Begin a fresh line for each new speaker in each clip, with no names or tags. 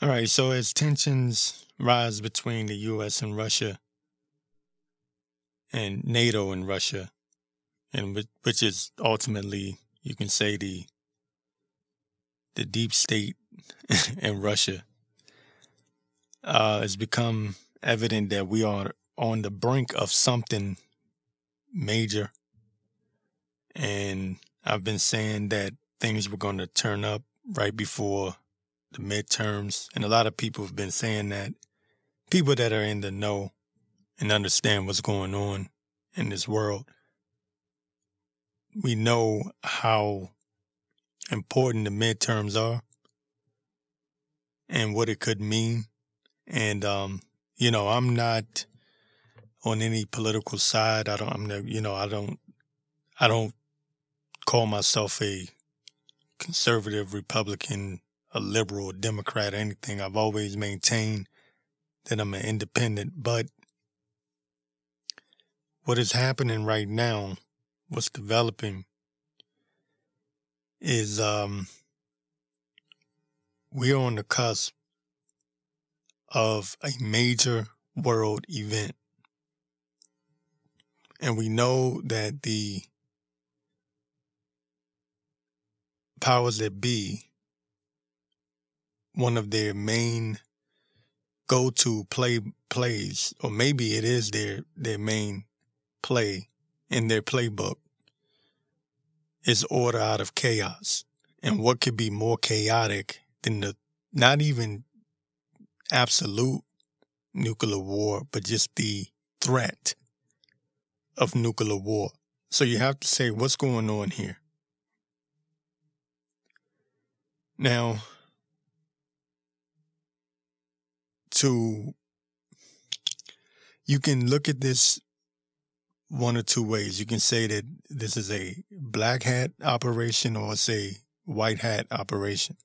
All right, so as tensions rise between the US and Russia and NATO and Russia, and which is ultimately you can say the the deep state in Russia, uh, it's become evident that we are on the brink of something major. And I've been saying that things were going to turn up right before the midterms. And a lot of people have been saying that people that are in the know and understand what's going on in this world, we know how important the midterms are and what it could mean. And, um, you know, I'm not on any political side. I don't, I'm, you know, I don't, I don't call myself a conservative Republican, a liberal, Democrat, or anything. I've always maintained that I'm an independent. But what is happening right now, what's developing, is um, we're on the cusp of a major world event. And we know that the powers that be, one of their main go to play plays, or maybe it is their their main play in their playbook, is order out of chaos. And what could be more chaotic than the not even absolute nuclear war, but just the threat of nuclear war. So you have to say, what's going on here? Now, to you can look at this one or two ways. You can say that this is a black hat operation or a white hat operation.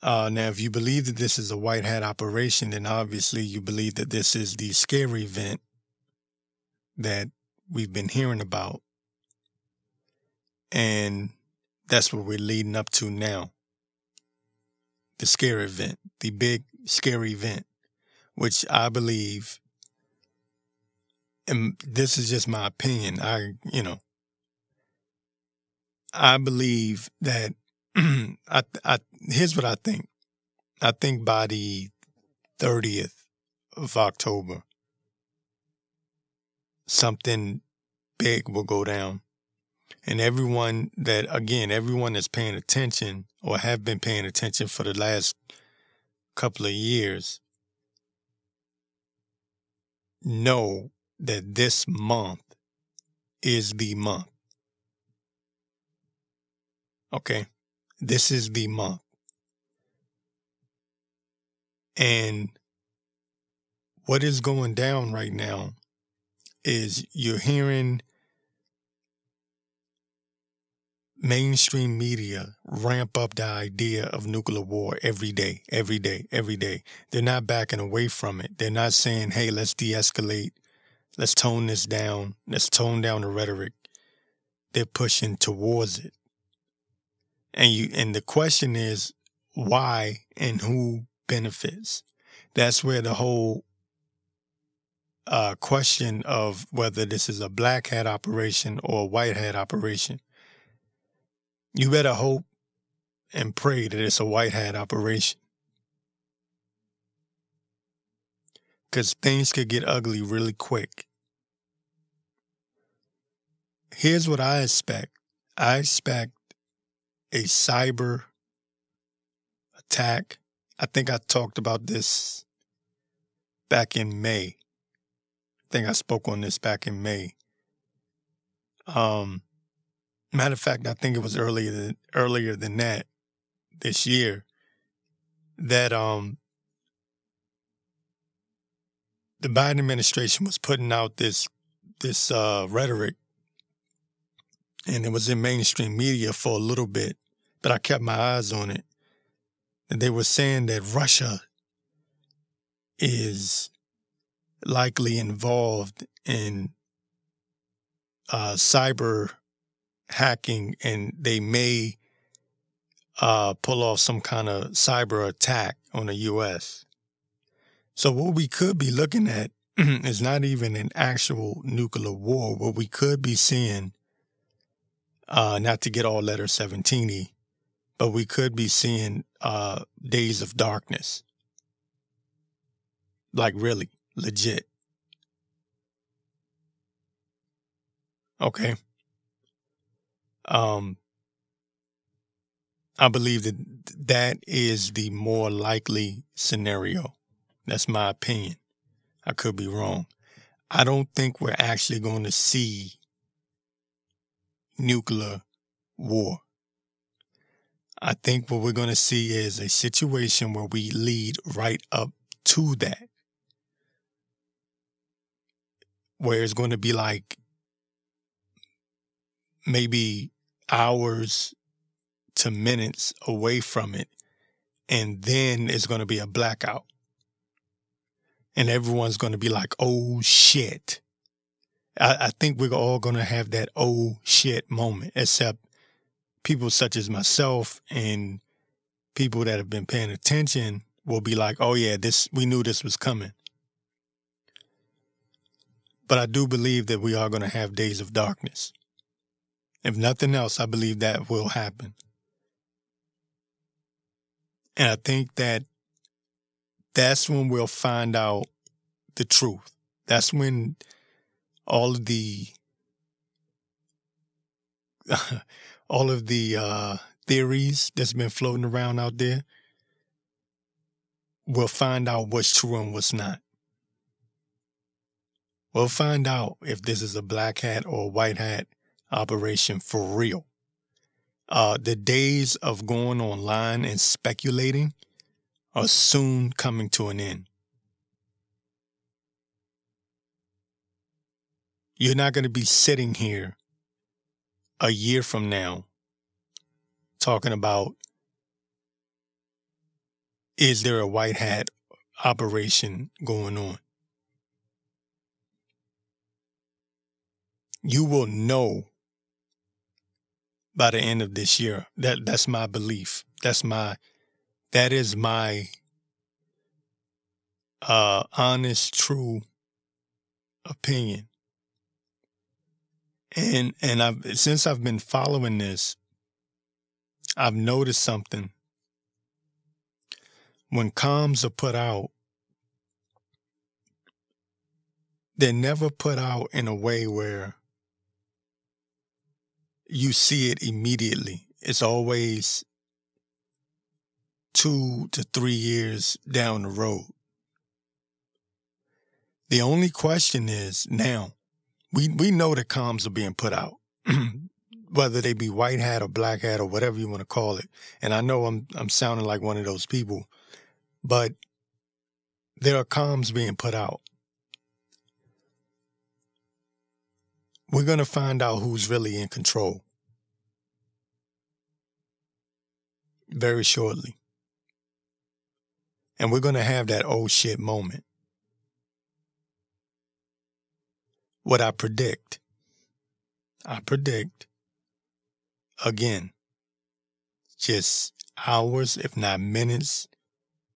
Uh, now, if you believe that this is a white hat operation, then obviously you believe that this is the scary event that we've been hearing about. And that's what we're leading up to now. The scary event, the big scary event, which I believe, and this is just my opinion. I, you know, I believe that I, I, here's what I think. I think by the 30th of October, something big will go down. And everyone that, again, everyone that's paying attention or have been paying attention for the last couple of years know that this month is the month. Okay. This is the month. And what is going down right now is you're hearing mainstream media ramp up the idea of nuclear war every day, every day, every day. They're not backing away from it. They're not saying, hey, let's de escalate. Let's tone this down. Let's tone down the rhetoric. They're pushing towards it. And you, and the question is why and who benefits? That's where the whole uh, question of whether this is a black hat operation or a white hat operation you better hope and pray that it's a white hat operation. Because things could get ugly really quick. Here's what I expect I expect a cyber attack. I think I talked about this back in May. I think I spoke on this back in May. Um, Matter of fact, I think it was earlier than, earlier than that this year that um the Biden administration was putting out this this uh, rhetoric, and it was in mainstream media for a little bit, but I kept my eyes on it. And they were saying that Russia is likely involved in uh, cyber hacking and they may uh, pull off some kind of cyber attack on the U.S. So what we could be looking at is not even an actual nuclear war. What we could be seeing, uh, not to get all letter 17 but we could be seeing uh, days of darkness. Like really, legit. Okay. Um, I believe that that is the more likely scenario. That's my opinion. I could be wrong. I don't think we're actually going to see nuclear war. I think what we're going to see is a situation where we lead right up to that. Where it's going to be like maybe hours to minutes away from it. And then it's going to be a blackout. And everyone's going to be like, oh shit. I, I think we're all going to have that oh shit moment, except people such as myself and people that have been paying attention will be like, oh yeah, this, we knew this was coming. But I do believe that we are going to have days of darkness. If nothing else, I believe that will happen. And I think that that's when we'll find out the truth. That's when all of the all of the uh, theories that's been floating around out there, we'll find out what's true and what's not. We'll find out if this is a black hat or a white hat operation for real. Uh, the days of going online and speculating are soon coming to an end. You're not going to be sitting here a year from now talking about is there a white hat operation going on? You will know by the end of this year. That that's my belief. That's my that is my uh honest, true opinion. And and I've since I've been following this, I've noticed something. When comms are put out, they're never put out in a way where you see it immediately. It's always two to three years down the road. The only question is now, we, we know that comms are being put out, whether they be white hat or black hat or whatever you want to call it. And I know I'm, I'm sounding like one of those people, but there are comms being put out. We're going to find out who's really in control very shortly. And we're going to have that oh shit moment. What I predict, I predict, again, just hours, if not minutes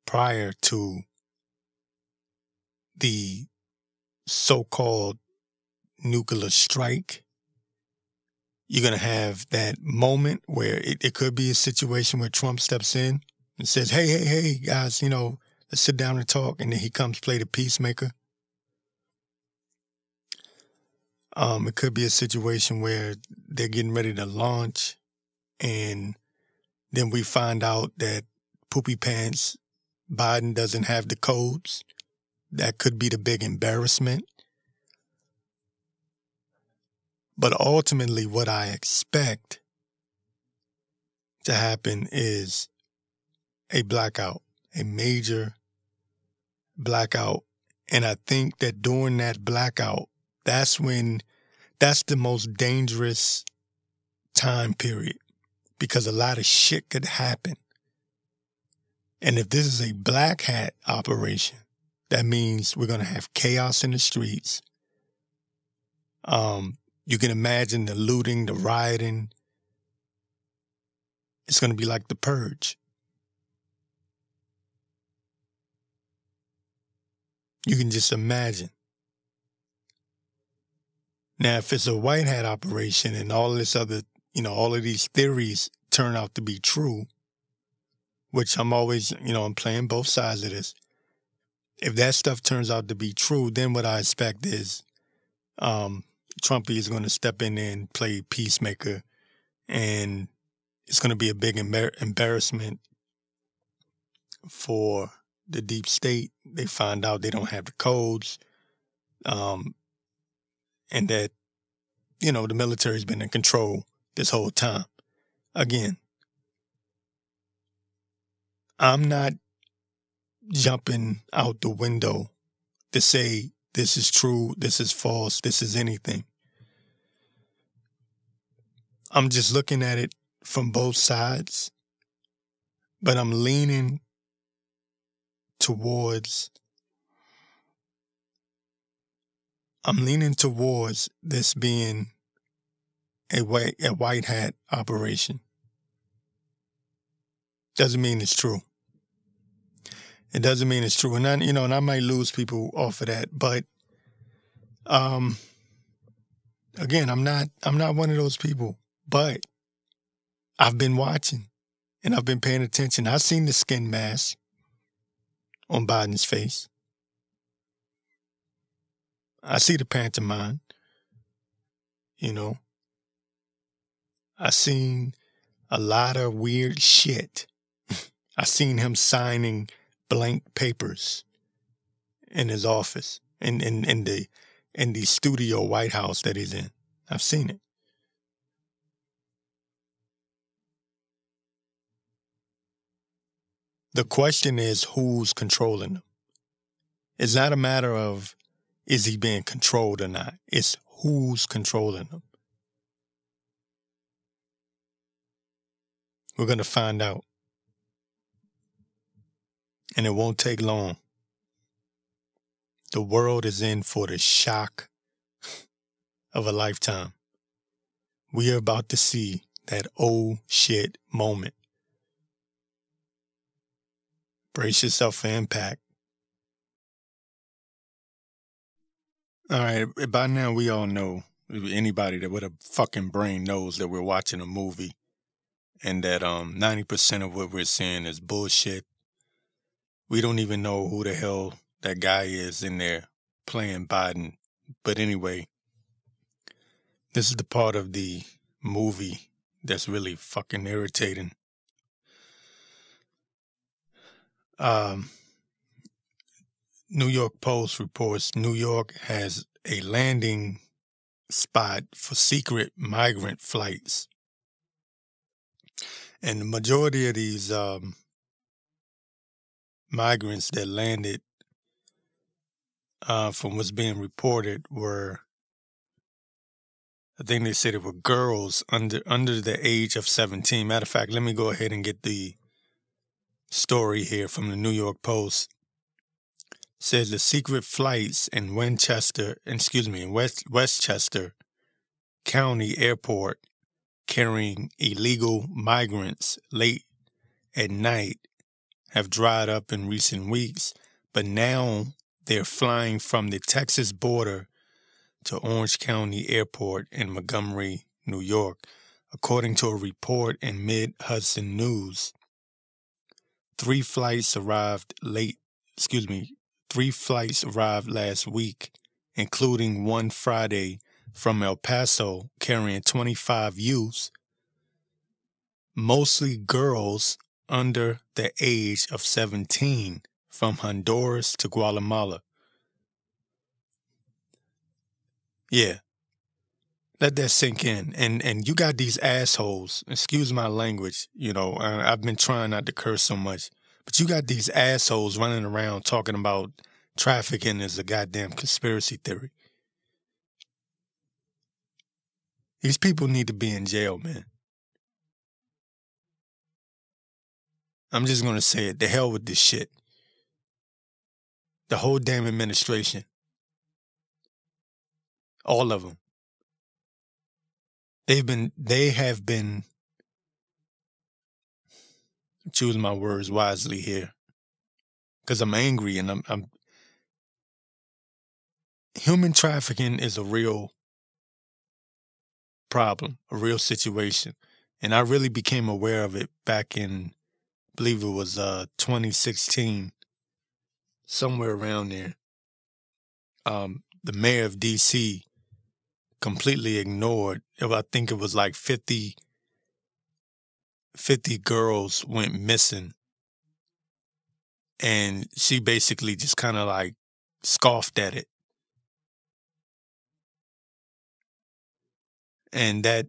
prior to the so called nuclear strike, you're going to have that moment where it, it could be a situation where Trump steps in and says, Hey, hey, hey, guys, you know, let's sit down and talk. And then he comes play the peacemaker. Um, it could be a situation where they're getting ready to launch and then we find out that poopy pants Biden doesn't have the codes. That could be the big embarrassment. But ultimately, what I expect to happen is a blackout, a major blackout. And I think that during that blackout, that's when, that's the most dangerous time period because a lot of shit could happen. And if this is a black hat operation, that means we're going to have chaos in the streets. Um, you can imagine the looting, the rioting. It's going to be like the purge. You can just imagine. Now, if it's a white hat operation and all this other, you know, all of these theories turn out to be true, which I'm always, you know, I'm playing both sides of this. If that stuff turns out to be true, then what I expect is um, Trumpy is going to step in and play peacemaker, and it's going to be a big embar- embarrassment for the deep state. They find out they don't have the codes, um, and that you know the military's been in control this whole time. Again, I'm not jumping out the window to say this is true, this is false, this is anything. I'm just looking at it from both sides, but I'm leaning towards I'm leaning towards this being a white a white hat operation. Doesn't mean it's true. It doesn't mean it's true. And I, you know, and I might lose people off of that, but um again, I'm not I'm not one of those people, but I've been watching and I've been paying attention. I've seen the skin mask on Biden's face. I see the pantomime. You know, I seen a lot of weird shit. I seen him signing blank papers in his office in, in, in the in the studio White House that he's in. I've seen it. The question is who's controlling him. It's not a matter of is he being controlled or not. It's who's controlling him. We're going to find out and it won't take long. The world is in for the shock of a lifetime. We are about to see that oh shit moment. Brace yourself for impact. All right, by now we all know, anybody that with a fucking brain knows that we're watching a movie and that um 90% of what we're seeing is bullshit we don't even know who the hell that guy is in there playing Biden. But anyway, this is the part of the movie that's really fucking irritating. Um, New York Post reports New York has a landing spot for secret migrant flights. And the majority of these um, migrants that landed, uh, from what's being reported, were I think they said it were girls under under the age of seventeen. Matter of fact, let me go ahead and get the story here from the New York Post. Says the secret flights in Winchester, excuse me, in West Westchester County Airport carrying illegal migrants late at night have dried up in recent weeks, but now they're flying from the Texas border to Orange County Airport in Montgomery, New York, according to a report in Mid Hudson News. Three flights arrived late, excuse me, three flights arrived last week, including one Friday from El Paso carrying 25 youths, mostly girls under the age of 17 from Honduras to Guatemala. Yeah. Let that sink in. And and you got these assholes, excuse my language, you know, I've been trying not to curse so much, but you got these assholes running around talking about trafficking is a goddamn conspiracy theory. These people need to be in jail, man. I'm just going to say it. The hell with this shit. The whole damn administration. All of them. They've been, they have been choose my words wisely here. Because I'm angry and I'm, I'm human trafficking is a real problem, a real situation. And I really became aware of it back in, believe it was uh, 2016, somewhere around there. Um, the mayor of DC completely ignored, I think it was like 50, 50 girls went missing. And she basically just kind of like scoffed at it. And that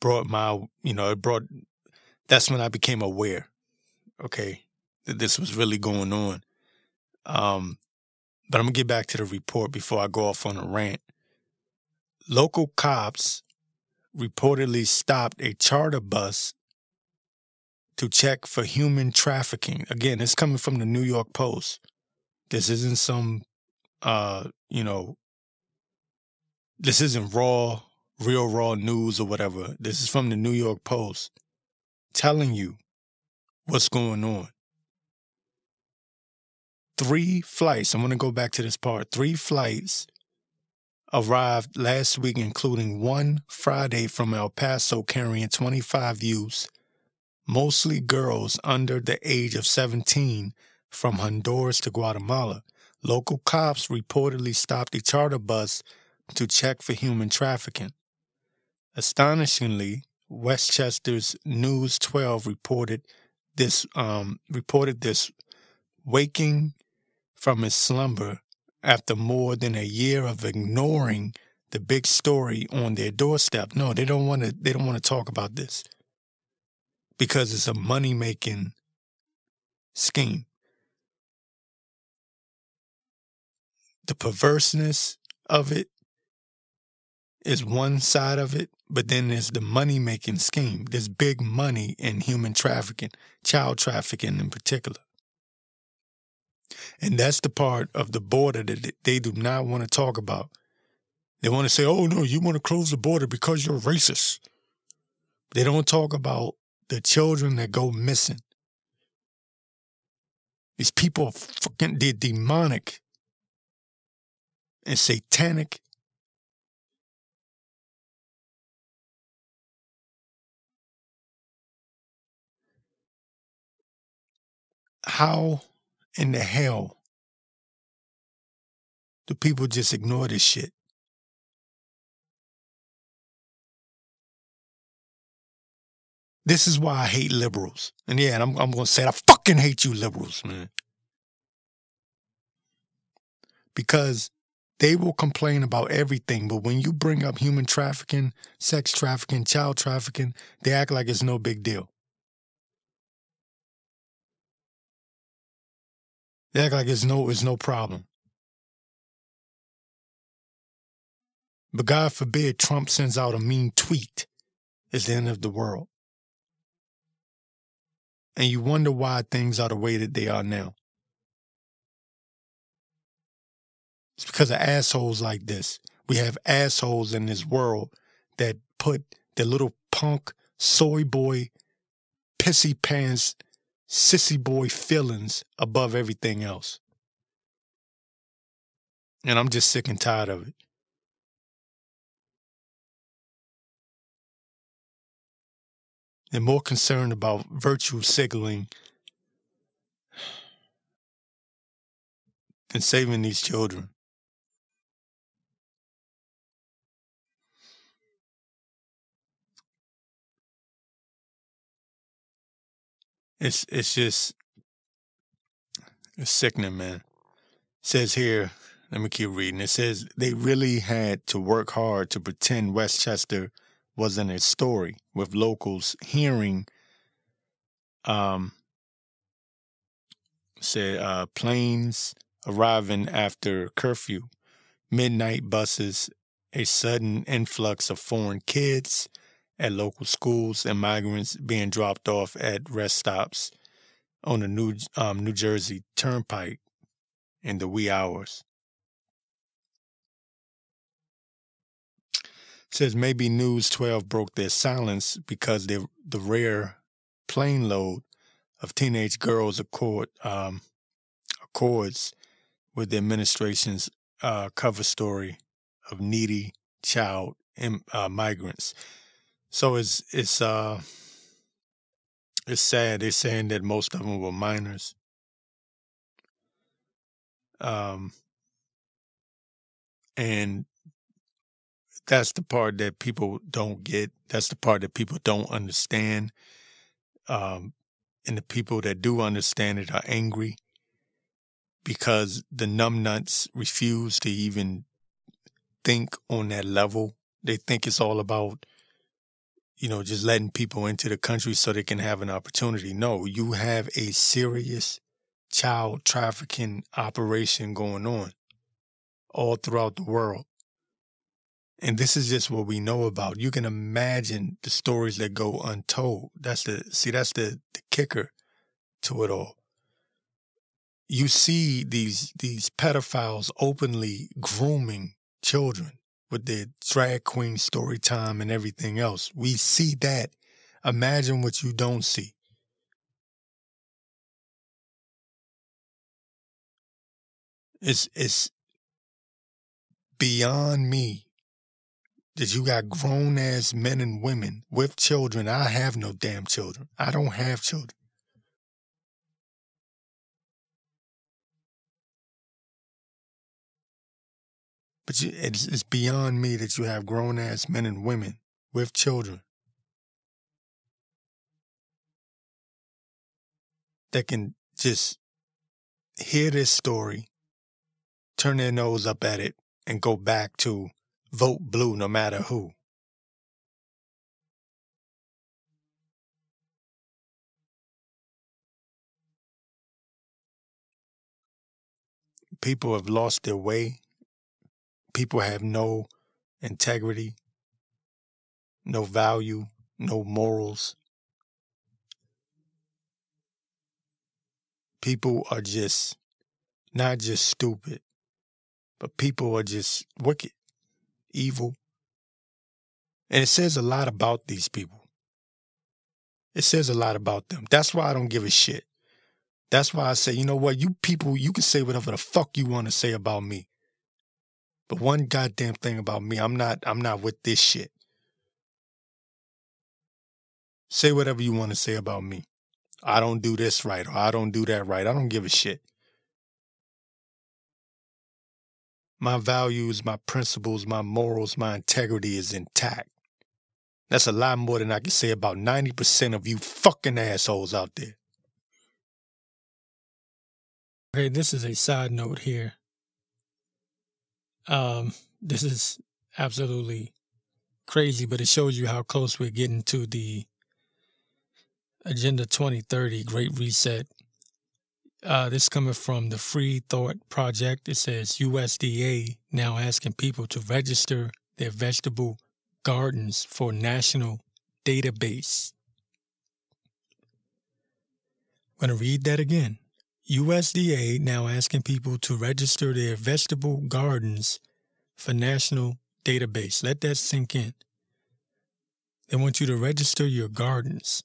brought my, you know, it brought, that's when I became aware, okay, that this was really going on. Um, but I'm gonna get back to the report before I go off on a rant. Local cops reportedly stopped a charter bus to check for human trafficking. Again, it's coming from the New York Post. This isn't some, uh, you know, this isn't raw, real raw news or whatever. This is from the New York Post telling you what's going on. Three flights, I'm going to go back to this part. Three flights arrived last week, including one Friday from El Paso carrying 25 youths mostly girls under the age of 17 from Honduras to Guatemala. Local cops reportedly stopped a charter bus to check for human trafficking. Astonishingly, Westchester's News 12 reported this um, reported this waking from his slumber after more than a year of ignoring the big story on their doorstep. No, they don't want to they don't want to talk about this because it's a money making scheme. The perverseness of it is one side of it, but then there's the money making scheme. There's big money in human trafficking, child trafficking in particular. And that's the part of the border that they do not want to talk about. They want to say, oh no, you want to close the border because you're racist. They don't talk about the children that go missing. These people are fucking they're demonic and satanic. How in the hell do people just ignore this shit? This is why I hate liberals. And yeah, and I'm, I'm going to say it, I fucking hate you liberals, man. Mm-hmm. Because they will complain about everything, but when you bring up human trafficking, sex trafficking, child trafficking, they act like it's no big deal. They act like it's no, it's no problem. But God forbid Trump sends out a mean tweet. It's the end of the world and you wonder why things are the way that they are now. It's because of assholes like this. We have assholes in this world that put the little punk, soy boy, pissy pants, sissy boy feelings above everything else. And I'm just sick and tired of it. They're more concerned about virtue signaling than saving these children. It's it's just it's sickening, man. It says here, let me keep reading. It says they really had to work hard to pretend Westchester wasn't a story with locals hearing um said uh planes arriving after curfew midnight buses a sudden influx of foreign kids at local schools and migrants being dropped off at rest stops on the new um, New Jersey Turnpike in the wee hours. says maybe News 12 broke their silence because the the rare plane load of teenage girls accord um, accords with the administration's uh, cover story of needy child uh, migrants. So it's it's uh it's sad. They're saying that most of them were minors. Um, and that's the part that people don't get. That's the part that people don't understand. Um, and the people that do understand it are angry because the numbnuts refuse to even think on that level. They think it's all about, you know, just letting people into the country so they can have an opportunity. No, you have a serious child trafficking operation going on all throughout the world. And this is just what we know about. You can imagine the stories that go untold. That's the see, that's the, the kicker to it all. You see these these pedophiles openly grooming children with their drag queen story time and everything else. We see that. Imagine what you don't see. It's it's beyond me that you got grown ass men and women with children. I have no damn children. I don't have children. But you, it's, it's beyond me that you have grown ass men and women with children that can just hear this story turn their nose up at it and go back to vote blue no matter who. People have lost their way. People have no integrity, no value, no morals. People are just not just stupid, but people are just wicked, evil. And it says a lot about these people. It says a lot about them. That's why I don't give a shit. That's why I say, you know what, you people, you can say whatever the fuck you want to say about me. But one goddamn thing about me, I'm not I'm not with this shit. Say whatever you want to say about me. I don't do this right or I don't do that right. I don't give a shit. my values, my principles, my morals, my integrity is intact. That's a lot more than I can say about 90% of you fucking assholes out there.
Okay, this is a side note here. Um, this is absolutely crazy, but it shows you how close we're getting to the Agenda 2030 Great Reset uh, this coming from the Free Thought Project. It says USDA now asking people to register their vegetable gardens for national database. I'm going to read that again. USDA now asking people to register their vegetable gardens for national database. Let that sink in. They want you to register your gardens.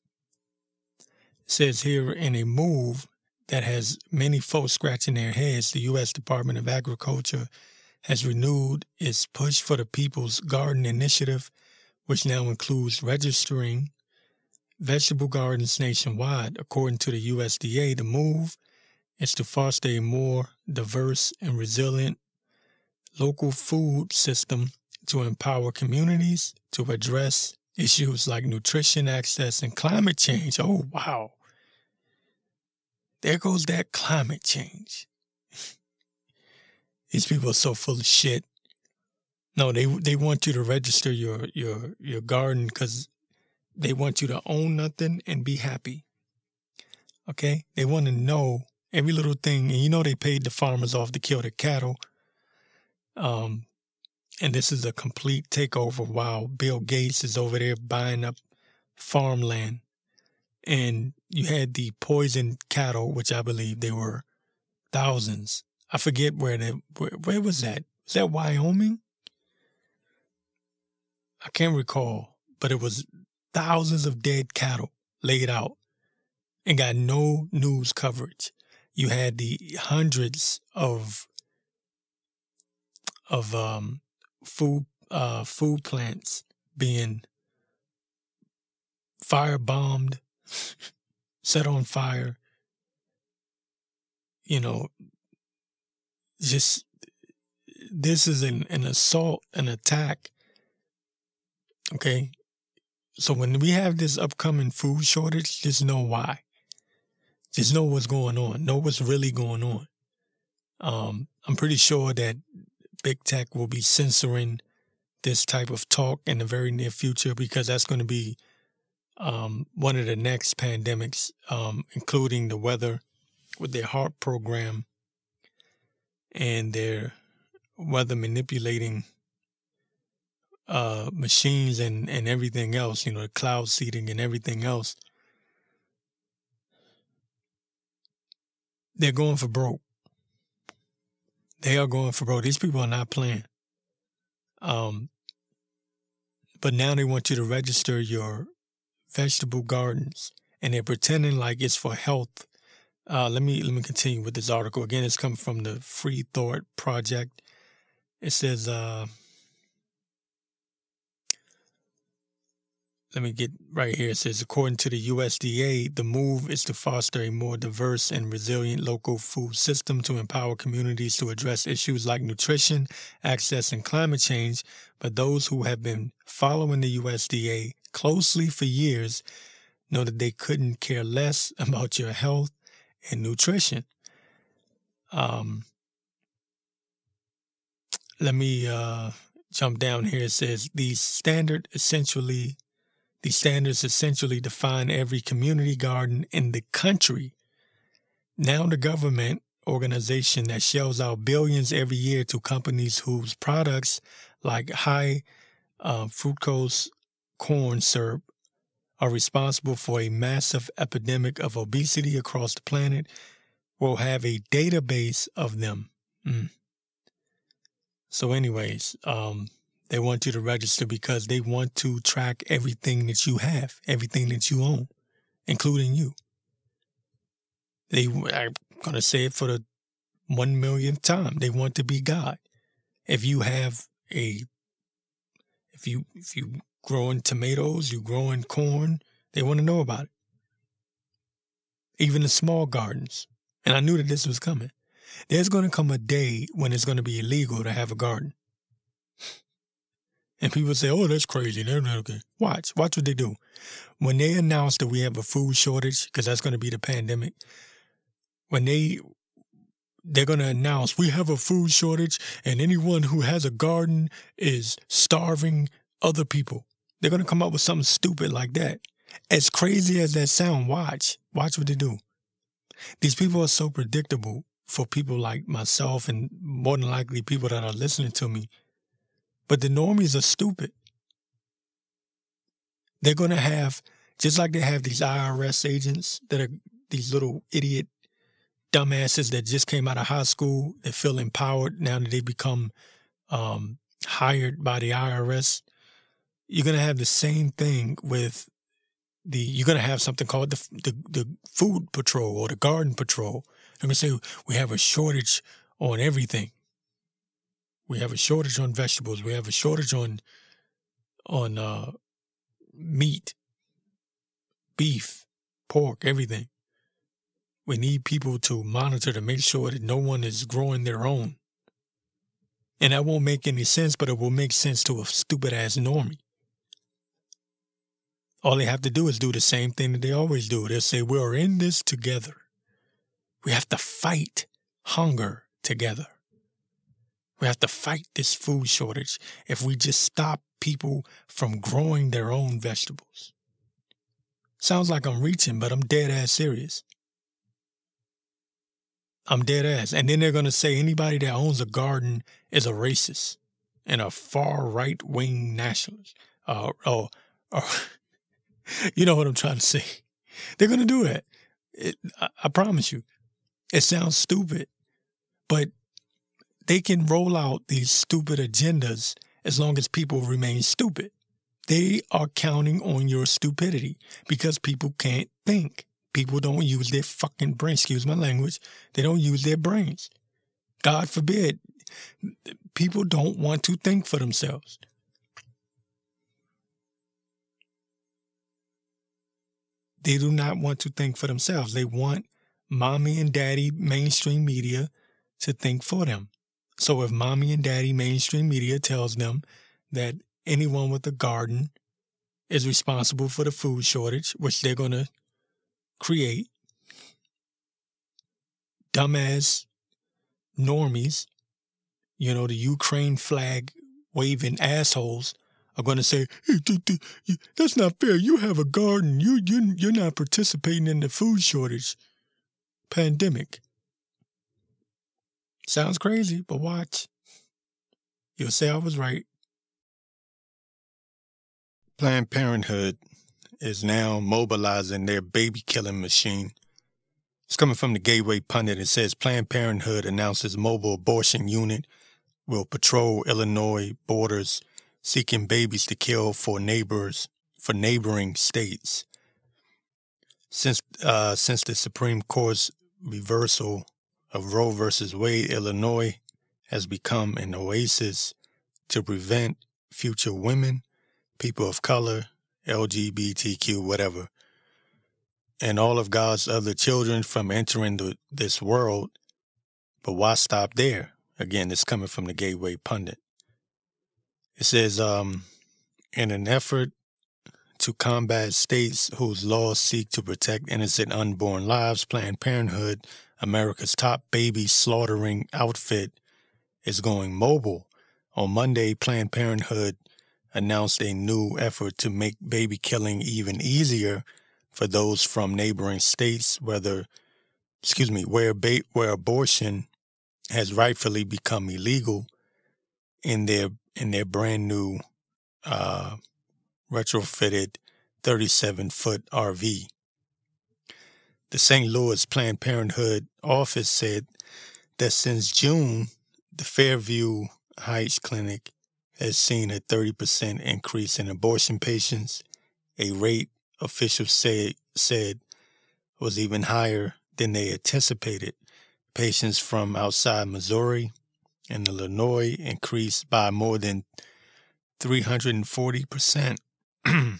It says here in a move that has many folks scratching their heads, the U.S. Department of Agriculture has renewed its push for the People's Garden Initiative, which now includes registering vegetable gardens nationwide. According to the USDA, the move is to foster a more diverse and resilient local food system to empower communities to address issues like nutrition access and climate change. Oh, wow. There goes that climate change. These people are so full of shit. No, they they want you to register your your your garden because they want you to own nothing and be happy. Okay, they want to know every little thing, and you know they paid the farmers off to kill the cattle. Um, and this is a complete takeover while Bill Gates is over there buying up farmland and you had the poisoned cattle, which I believe they were thousands. I forget where they where, where was that? Was that Wyoming? I can't recall, but it was thousands of dead cattle laid out. and got no news coverage. You had the hundreds of of um, food uh, food plants being firebombed, set on fire. You know, just this is an, an assault, an attack. Okay. So when we have this upcoming food shortage, just know why. Just know what's going on. Know what's really going on. Um, I'm pretty sure that big tech will be censoring this type of talk in the very near future because that's going to be um, one of the next pandemics, um, including the weather with their HAARP program and their weather manipulating uh, machines and, and everything else, you know, the cloud seeding and everything else. They're going for broke. They are going for broke. These people are not playing. Um, but now they want you to register your vegetable gardens, and they're pretending like it's for health. Uh, let me let me continue with this article. Again, it's coming from the Free Thought Project. It says, uh, let me get right here. It says, according to the USDA, the move is to foster a more diverse and resilient local food system to empower communities to address issues like nutrition, access, and climate change. But those who have been following the USDA closely for years know that they couldn't care less about your health and nutrition. Um, let me uh, jump down here. It says these standard essentially these standards essentially define every community garden in the country. Now, the government organization that shells out billions every year to companies whose products, like high uh, fructose corn syrup, are responsible for a massive epidemic of obesity across the planet, will have a database of them. Mm. So, anyways, um, they want you to register because they want to track everything that you have, everything that you own, including you. They I'm gonna say it for the one millionth time. They want to be God. If you have a if you if you growing tomatoes, you growing corn, they want to know about it. Even the small gardens. And I knew that this was coming. There's going to come a day when it's going to be illegal to have a garden. And people say, oh, that's crazy. They're not okay. Watch, watch what they do. When they announce that we have a food shortage, because that's going to be the pandemic, when they they're going to announce we have a food shortage and anyone who has a garden is starving other people. They're going to come up with something stupid like that. As crazy as that sound, watch. Watch what they do. These people are so predictable for people like myself and more than likely people that are listening to me but the normies are stupid. They're going to have, just like they have these IRS agents that are these little idiot dumbasses that just came out of high school that feel empowered now that they become um, hired by the IRS. You're going to have the same thing with the, you're going to have something called the, the, the food patrol or the garden patrol. They're going to say, we have a shortage on everything. We have a shortage on vegetables. We have a shortage on on uh, meat, beef, pork, everything. We need people to monitor to make sure that no one is growing their own. And that won't make any sense, but it will make sense to a stupid ass normie. All they have to do is do the same thing that they always do. They'll say, We're in this together. We have to fight hunger together. We have to fight this food shortage if we just stop people from growing their own vegetables. Sounds like I'm reaching, but I'm dead ass serious. I'm dead ass. And then they're going to say anybody that owns a garden is a racist and a far right wing nationalist. Uh, oh, oh you know what I'm trying to say. They're going to do that. It, I, I promise you. It sounds stupid, but they can roll out these stupid agendas as long as people remain stupid. They are counting on your stupidity because people can't think. People don't use their fucking brains. Excuse my language. They don't use their brains. God forbid. People don't want to think for themselves. They do not want to think for themselves. They want mommy and daddy mainstream media to think for them. So if mommy and daddy mainstream media tells them that anyone with a garden is responsible for the food shortage, which they're going to create, dumbass normies, you know, the Ukraine flag waving assholes are going to say, hey, that's not fair. You have a garden. You, you, you're not participating in the food shortage pandemic. Sounds crazy, but watch. You'll say I was right.
Planned Parenthood is now mobilizing their baby killing machine. It's coming from the Gateway Pundit. It says Planned Parenthood announces mobile abortion unit will patrol Illinois borders seeking babies to kill for neighbors for neighboring states. Since uh, since the Supreme Court's reversal of Roe versus Wade, Illinois has become an oasis to prevent future women, people of color, LGBTQ, whatever, and all of God's other children from entering the, this world. But why stop there? Again, it's coming from the Gateway Pundit. It says, um, in an effort to combat states whose laws seek to protect innocent unborn lives, Planned Parenthood America's top baby slaughtering outfit is going mobile. On Monday, Planned Parenthood announced a new effort to make baby killing even easier for those from neighboring states, whether, excuse me, where ba- where abortion has rightfully become illegal in their in their brand new uh, retrofitted 37 foot RV. The St. Louis Planned Parenthood office said that since June, the Fairview Heights Clinic has seen a 30% increase in abortion patients, a rate officials say, said was even higher than they anticipated. Patients from outside Missouri and Illinois increased by more than 340%.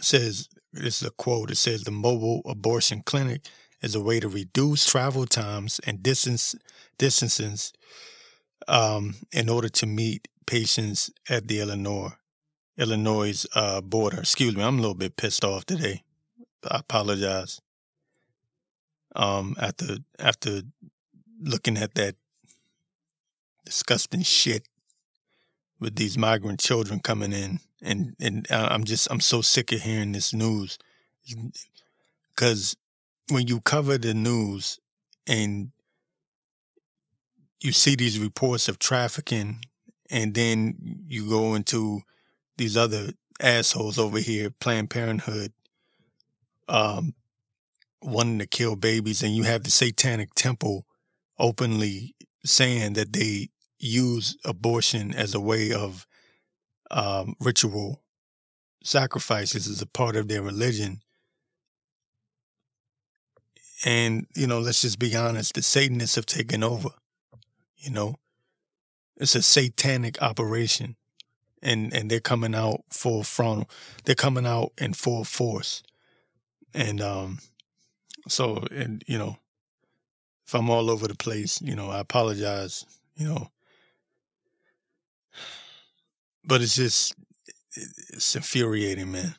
says this is a quote. It says the mobile abortion clinic is a way to reduce travel times and distance distances um, in order to meet patients at the Illinois Illinois uh, border. Excuse me, I'm a little bit pissed off today. I apologize. Um, after after looking at that disgusting shit with these migrant children coming in and and I'm just I'm so sick of hearing this news. Because when you cover the news and you see these reports of trafficking and then you go into these other assholes over here planned parenthood um wanting to kill babies and you have the satanic temple openly saying that they use abortion as a way of um, ritual sacrifices as a part of their religion. And, you know, let's just be honest, the Satanists have taken over. You know, it's a satanic operation. And, and they're coming out full frontal. They're coming out in full force. And um, so, and you know, if I'm all over the place, you know, I apologize. You know, but it's just it's infuriating, man.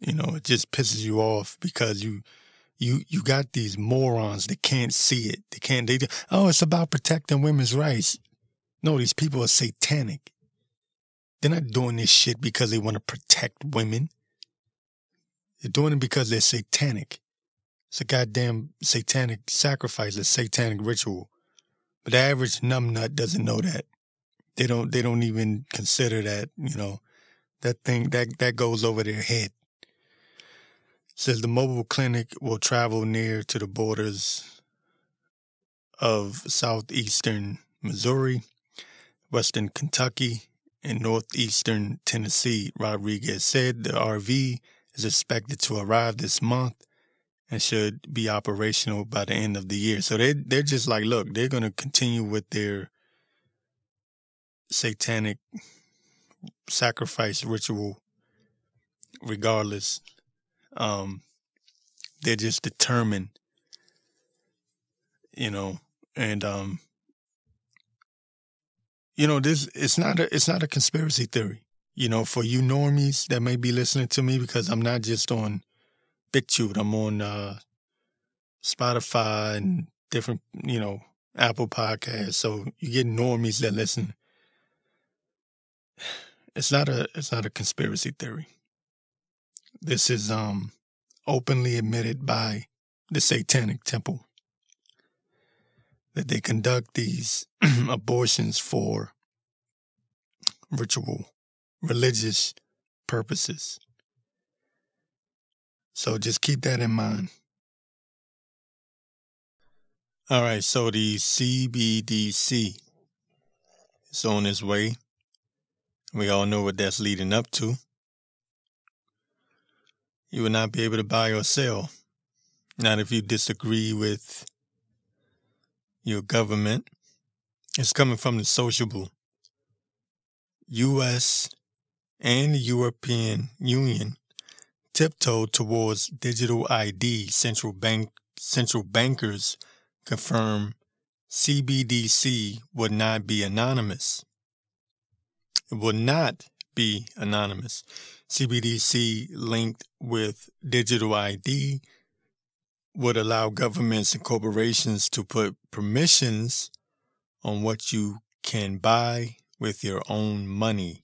You know, it just pisses you off because you you you got these morons that can't see it. They can't they oh, it's about protecting women's rights. No, these people are satanic. They're not doing this shit because they want to protect women. They're doing it because they're satanic. It's a goddamn satanic sacrifice, a satanic ritual. But the average numbnut doesn't know that they don't they don't even consider that you know that thing that that goes over their head. It says the mobile clinic will travel near to the borders of southeastern Missouri, western Kentucky, and northeastern Tennessee. Rodriguez said the RV is expected to arrive this month and should be operational by the end of the year. So they they're just like, look, they're going to continue with their satanic sacrifice ritual regardless. Um, they're just determined, you know, and um, you know, this it's not a it's not a conspiracy theory. You know, for you normies that may be listening to me, because I'm not just on BitChute, I'm on uh, Spotify and different, you know, Apple Podcasts. So you get normies that listen. It's not a it's not a conspiracy theory. This is um openly admitted by the Satanic Temple that they conduct these abortions for ritual, religious purposes. So just keep that in mind. All right, so the CBDC is on its way. We all know what that's leading up to. You will not be able to buy or sell, not if you disagree with your government. It's coming from the sociable. U.S. and European Union tiptoed towards digital ID. Central bank central bankers confirm CBDC would not be anonymous. It will not be anonymous. CBDC linked with digital ID would allow governments and corporations to put permissions on what you can buy with your own money.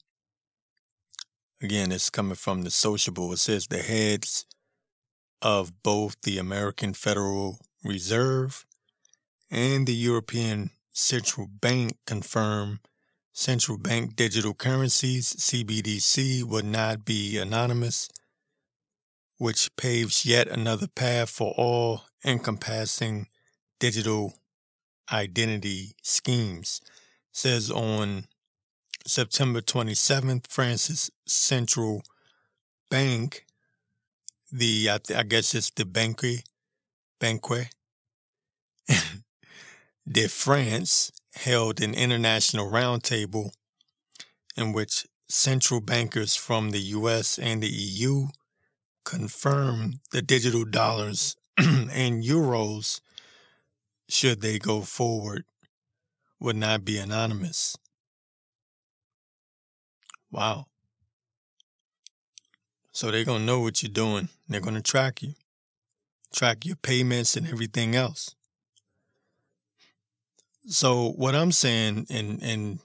Again, it's coming from the sociable. It says the heads of both the American Federal Reserve and the European Central Bank confirm central bank digital currencies, CBDC, would not be anonymous, which paves yet another path for all encompassing digital identity schemes. says on September 27th, France's central bank, the I, th- I guess it's the Banque, Banque de France, held an international roundtable in which central bankers from the US and the EU confirmed the digital dollars and euros, should they go forward, would not be anonymous. Wow. So they're going to know what you're doing. They're going to track you, track your payments and everything else. So what I'm saying, and and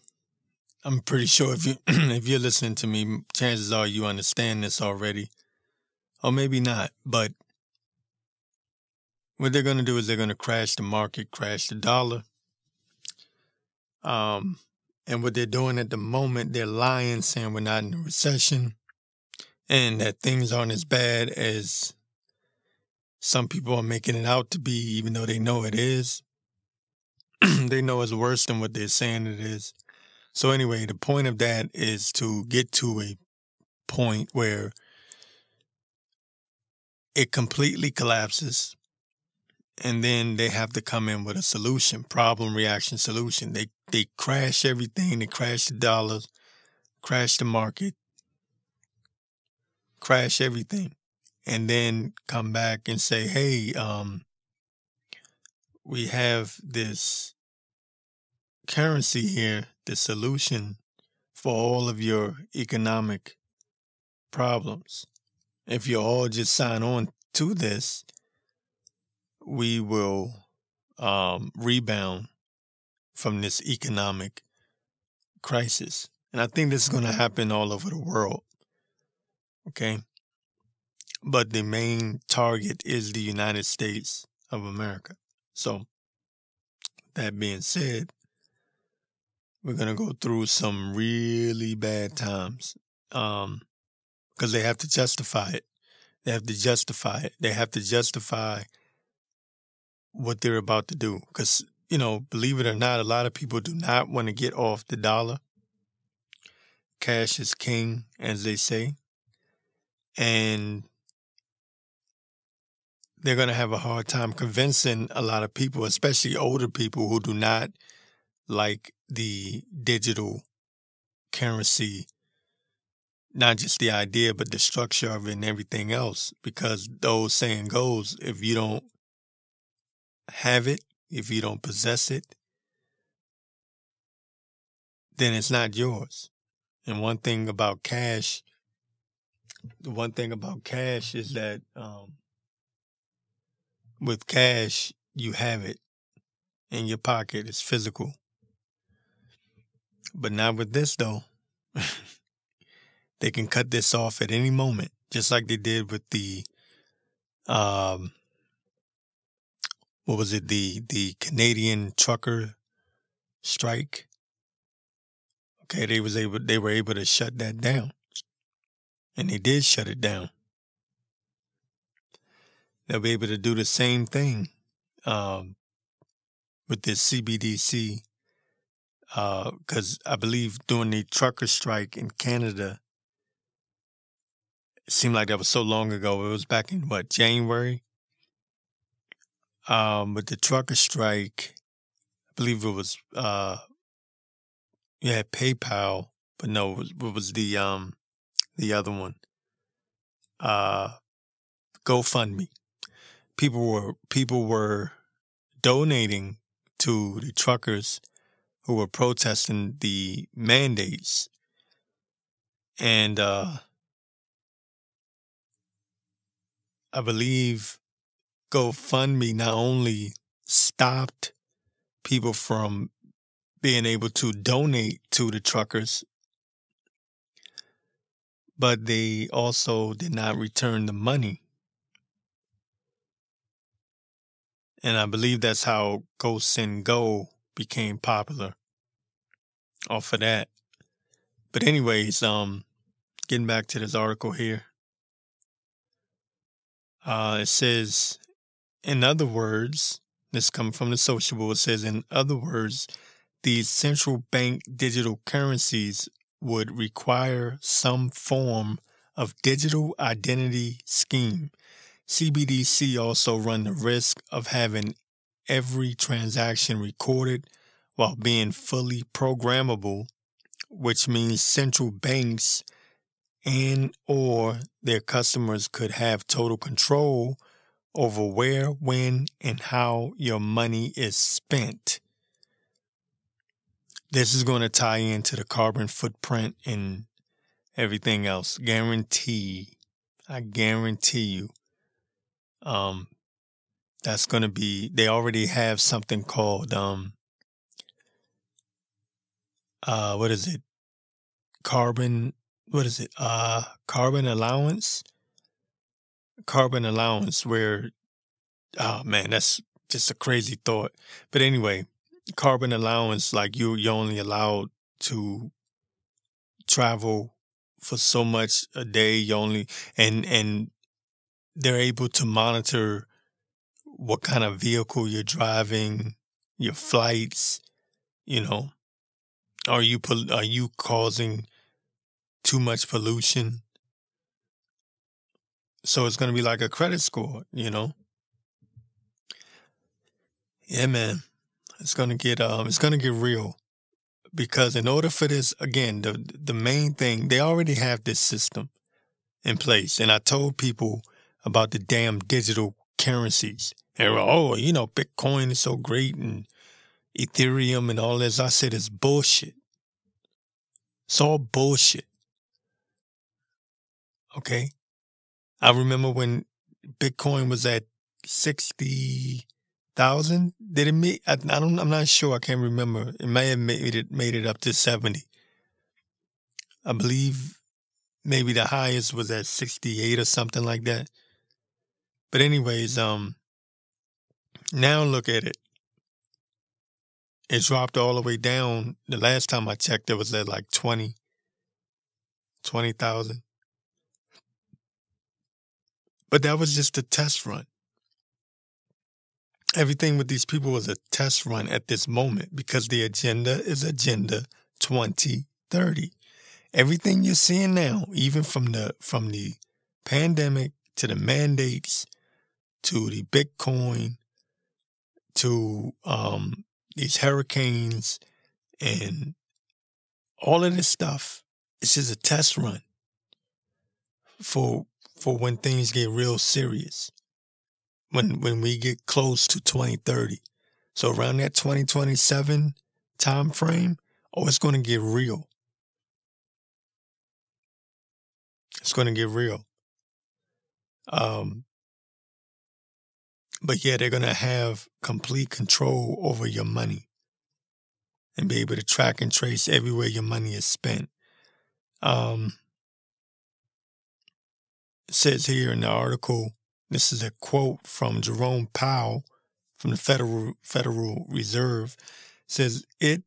I'm pretty sure if you if you're listening to me, chances are you understand this already, or maybe not. But what they're going to do is they're going to crash the market, crash the dollar. Um, and what they're doing at the moment, they're lying, saying we're not in a recession, and that things aren't as bad as some people are making it out to be, even though they know it is. they know it's worse than what they're saying it is. So anyway, the point of that is to get to a point where it completely collapses and then they have to come in with a solution, problem, reaction, solution. They they crash everything, they crash the dollars, crash the market, crash everything, and then come back and say, "Hey, um, we have this currency here, the solution for all of your economic problems. If you all just sign on to this, we will um, rebound from this economic crisis. And I think this is going to happen all over the world. Okay. But the main target is the United States of America. So, that being said, we're to go through some really bad times um, because they have to justify it. They have to justify it. They have to justify what they're about to do. Because, you know, believe it or not, a lot of people do not want to get off the dollar. Cash is king, as they say. And they're going to have a hard time convincing a lot of people, especially older people who do not like the digital currency, not just the idea, but the structure of it and everything else. Because those saying goes, if you don't have it, if you don't possess it, then it's not yours. And one thing about cash, the one thing about cash is that um, with cash, you have it in your pocket. It's physical. But not with this, though. they can cut this off at any moment, just like they did with the, um, what was it? The the Canadian trucker strike. Okay, they was able they were able to shut that down, and they did shut it down. They'll be able to do the same thing um, with this CBDC because uh, I believe during the trucker strike in Canada, it seemed like that was so long ago. It was back in what January. Um, with the trucker strike, I believe it was uh, you had PayPal, but no, it was, it was the um the other one, uh, GoFundMe. People were people were donating to the truckers who were protesting the mandates. And uh, I believe GoFundMe not only stopped people from being able to donate to the truckers, but they also did not return the money. And I believe that's how GoSendGo became popular off of that. But anyways, um, getting back to this article here. Uh, it says, in other words, this comes from the sociable. It says, in other words, these central bank digital currencies would require some form of digital identity scheme. CBDC also run the risk of having every transaction recorded while being fully programmable, which means central banks and or their customers could have total control over where, when, and how your money is spent. This is going to tie into the carbon footprint and everything else. Guarantee. I guarantee you. Um, that's going to be they already have something called um uh what is it? Carbon what is it? Uh carbon allowance? Carbon allowance where oh man that's just a crazy thought. But anyway carbon allowance like you you're only allowed to travel for so much a day. You only and and they're able to monitor what kind of vehicle you're driving, your flights, you know, are you are you causing too much pollution? So it's going to be like a credit score, you know. Yeah, man, it's going to get um, it's going to get real because in order for this, again, the the main thing they already have this system in place, and I told people about the damn digital currencies. And oh, you know, Bitcoin is so great and Ethereum and all this. I said it's bullshit. It's all bullshit. Okay. I remember when Bitcoin was at sixty thousand. Did it make? I, I, don't. I'm not sure. I can't remember. It may have made it made it up to seventy. I believe maybe the highest was at sixty eight or something like that. But anyways, um, now look at it. It dropped all the way down. The last time I checked, it was at like 20, 20,000. But that was just a test run. Everything with these people was a test run at this moment because the agenda is Agenda 2030. Everything you're seeing now, even from the from the pandemic to the mandates to the Bitcoin to um, these hurricanes and all of this stuff. It's just a test run for for when things get real serious. When when we get close to 2030. So around that 2027 time frame, oh, it's going to get real. It's going to get real. Um, but yeah, they're going to have complete control over your money and be able to track and trace everywhere your money is spent. Um, it says here in the article, this is a quote from Jerome Powell from the Federal Federal Reserve. It says it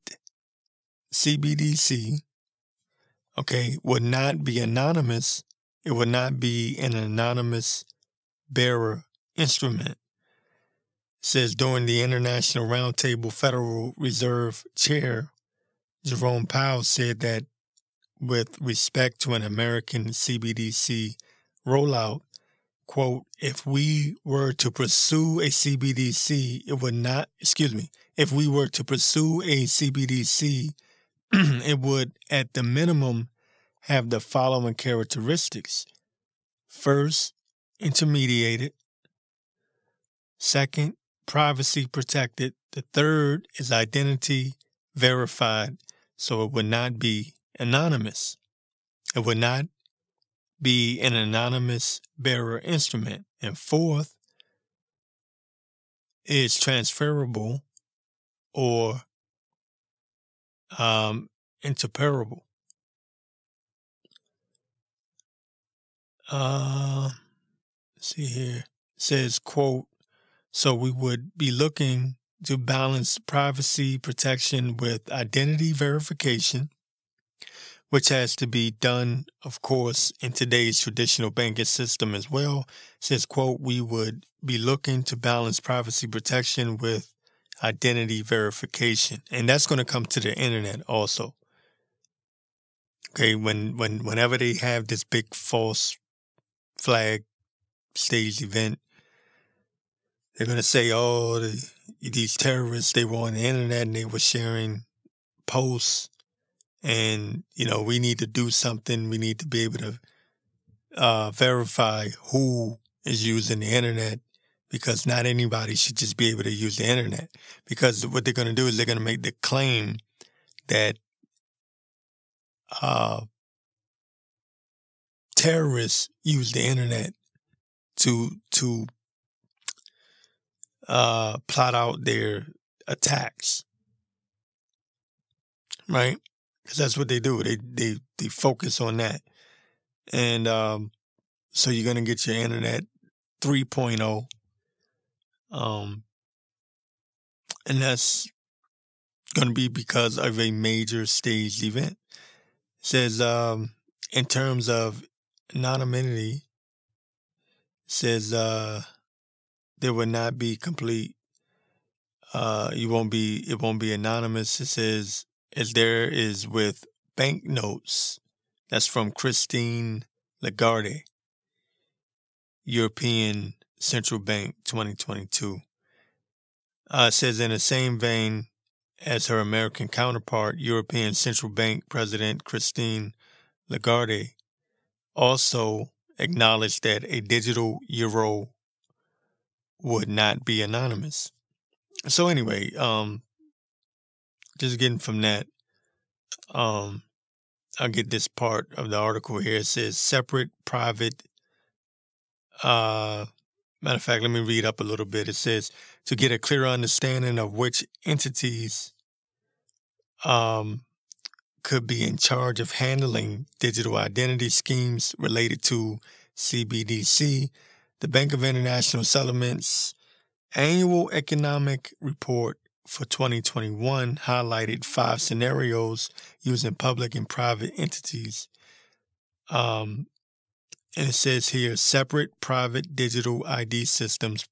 CBDC, okay, would not be anonymous. It would not be an anonymous bearer instrument says during the International Roundtable Federal Reserve Chair, Jerome Powell said that with respect to an American CBDC rollout, quote, if we were to pursue a CBDC, it would not, excuse me, if we were to pursue a CBDC, it would at the minimum have the following characteristics. First, intermediated. Second, privacy protected. The third is identity verified, so it would not be anonymous. It would not be an anonymous bearer instrument. And fourth is transferable or um, interoperable. Uh, see here. It says, quote, so we would be looking to balance privacy protection with identity verification, which has to be done, of course, in today's traditional banking system as well. Says, quote, we would be looking to balance privacy protection with identity verification. And that's going to come to the internet also. Okay, when when whenever they have this big false flag staged event, they're going to say, oh, the, these terrorists, they were on the internet and they were sharing posts. And, you know, we need to do something. We need to be able to uh, verify who is using the internet because not anybody should just be able to use the internet. Because what they're going to do is they're going to make the claim that uh, terrorists use the internet to to uh, plot out their attacks, right? Because that's what they do. They they they focus on that, and um, so you're gonna get your internet 3.0, um, and that's gonna be because of a major staged event. It says um, in terms of anonymity, says uh there will not be complete. Uh, you won't be. It won't be anonymous. It says as there is with banknotes. That's from Christine Lagarde, European Central Bank, 2022. Uh, says in the same vein as her American counterpart, European Central Bank President Christine Lagarde also acknowledged that a digital euro would not be anonymous. So anyway, um, just getting from that, um, I'll get this part of the article here. It says separate, private. Uh, matter of fact, let me read up a little bit. It says to get a clear understanding of which entities um, could be in charge of handling digital identity schemes related to CBDC the Bank of International Settlements annual economic report for 2021 highlighted five scenarios using public and private entities. Um, and it says here separate private digital ID systems,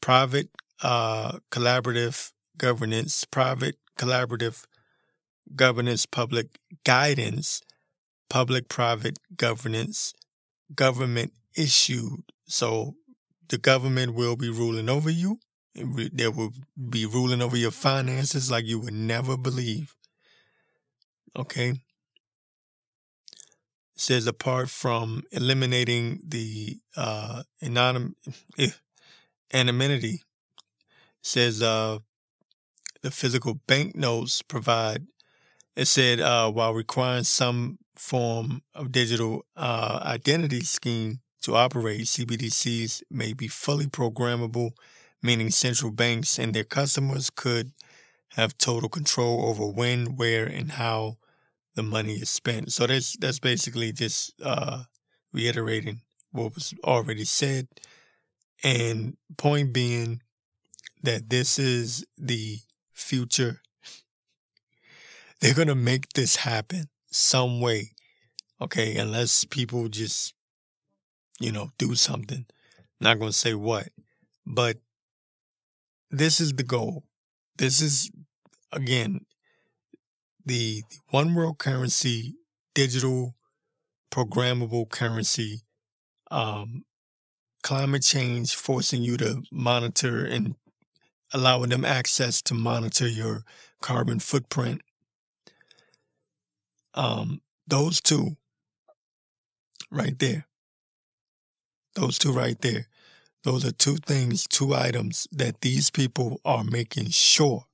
private uh, collaborative governance, private collaborative governance, public guidance, public private governance, government issued so the government will be ruling over you. They will be ruling over your finances like you would never believe. Okay. It says apart from eliminating the uh, eh, anonymity, says uh, the physical banknotes provide. It said uh, while requiring some form of digital uh, identity scheme to operate, CBDCs may be fully programmable, meaning central banks and their customers could have total control over when, where, and how the money is spent. So that's that's basically just uh, reiterating what was already said, and point being that this is the future. They're gonna make this happen some way, okay? Unless people just, you know, do something. not gonna say what, but this is the goal. This is again the, the one world currency, digital, programmable currency, um, climate change forcing you to monitor and allowing them access to monitor your carbon footprint. Um, those two right there. Those two right there. Those are two things, two items that these people are making sure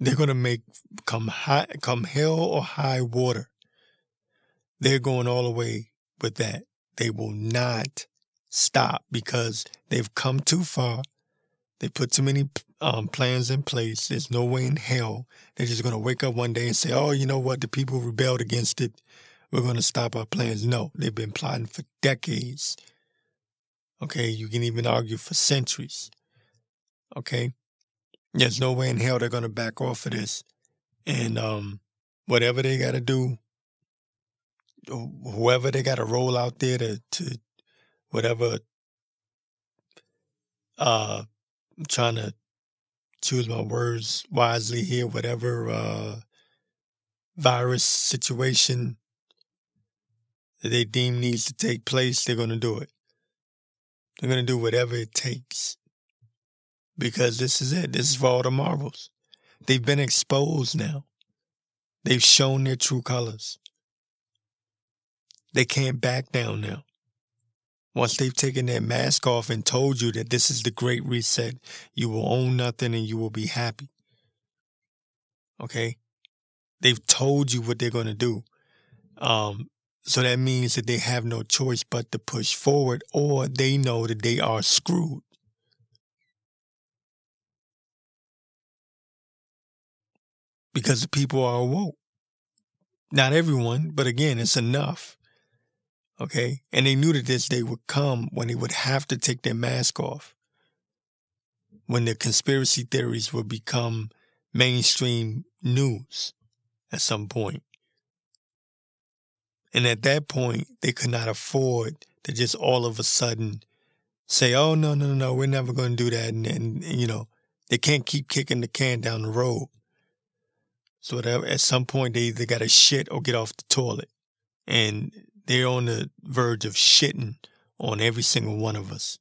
they're going to make come high, come hell or high water. They're going all the way with that. They will not stop because they've come too far. They put too many um, plans in place. There's no way in hell they're just going to wake up one day and say, "Oh, you know what? The people rebelled against it. We're going to stop our plans." No, they've been plotting for decades. Okay, you can even argue for centuries. Okay, there's no way in hell they're gonna back off of this. And um, whatever they gotta do, whoever they gotta roll out there to to whatever uh I'm trying to choose my words wisely here, whatever uh virus situation that they deem needs to take place, they're gonna do it. They're gonna do whatever it takes because this is it. This is for all the marbles. They've been exposed now. They've shown their true colors. They can't back down now. Once they've taken their mask off and told you that this is the great reset, you will own nothing and you will be happy. Okay? They've told you what they're going to do. Um, so that means that they have no choice but to push forward or they know that they are screwed. because the people are woke. Not everyone, but again, it's enough. Okay. And they knew that this day would come when they would have to take their mask off, when the conspiracy theories would become mainstream news at some point. And at that point, they could not afford to just all of a sudden say, oh, no, no, no, we're never going to do that. And, and, you know, they can't keep kicking the can down the road. So at some point they either got to shit or get off the toilet. And they're on the verge of shitting on every single one of us.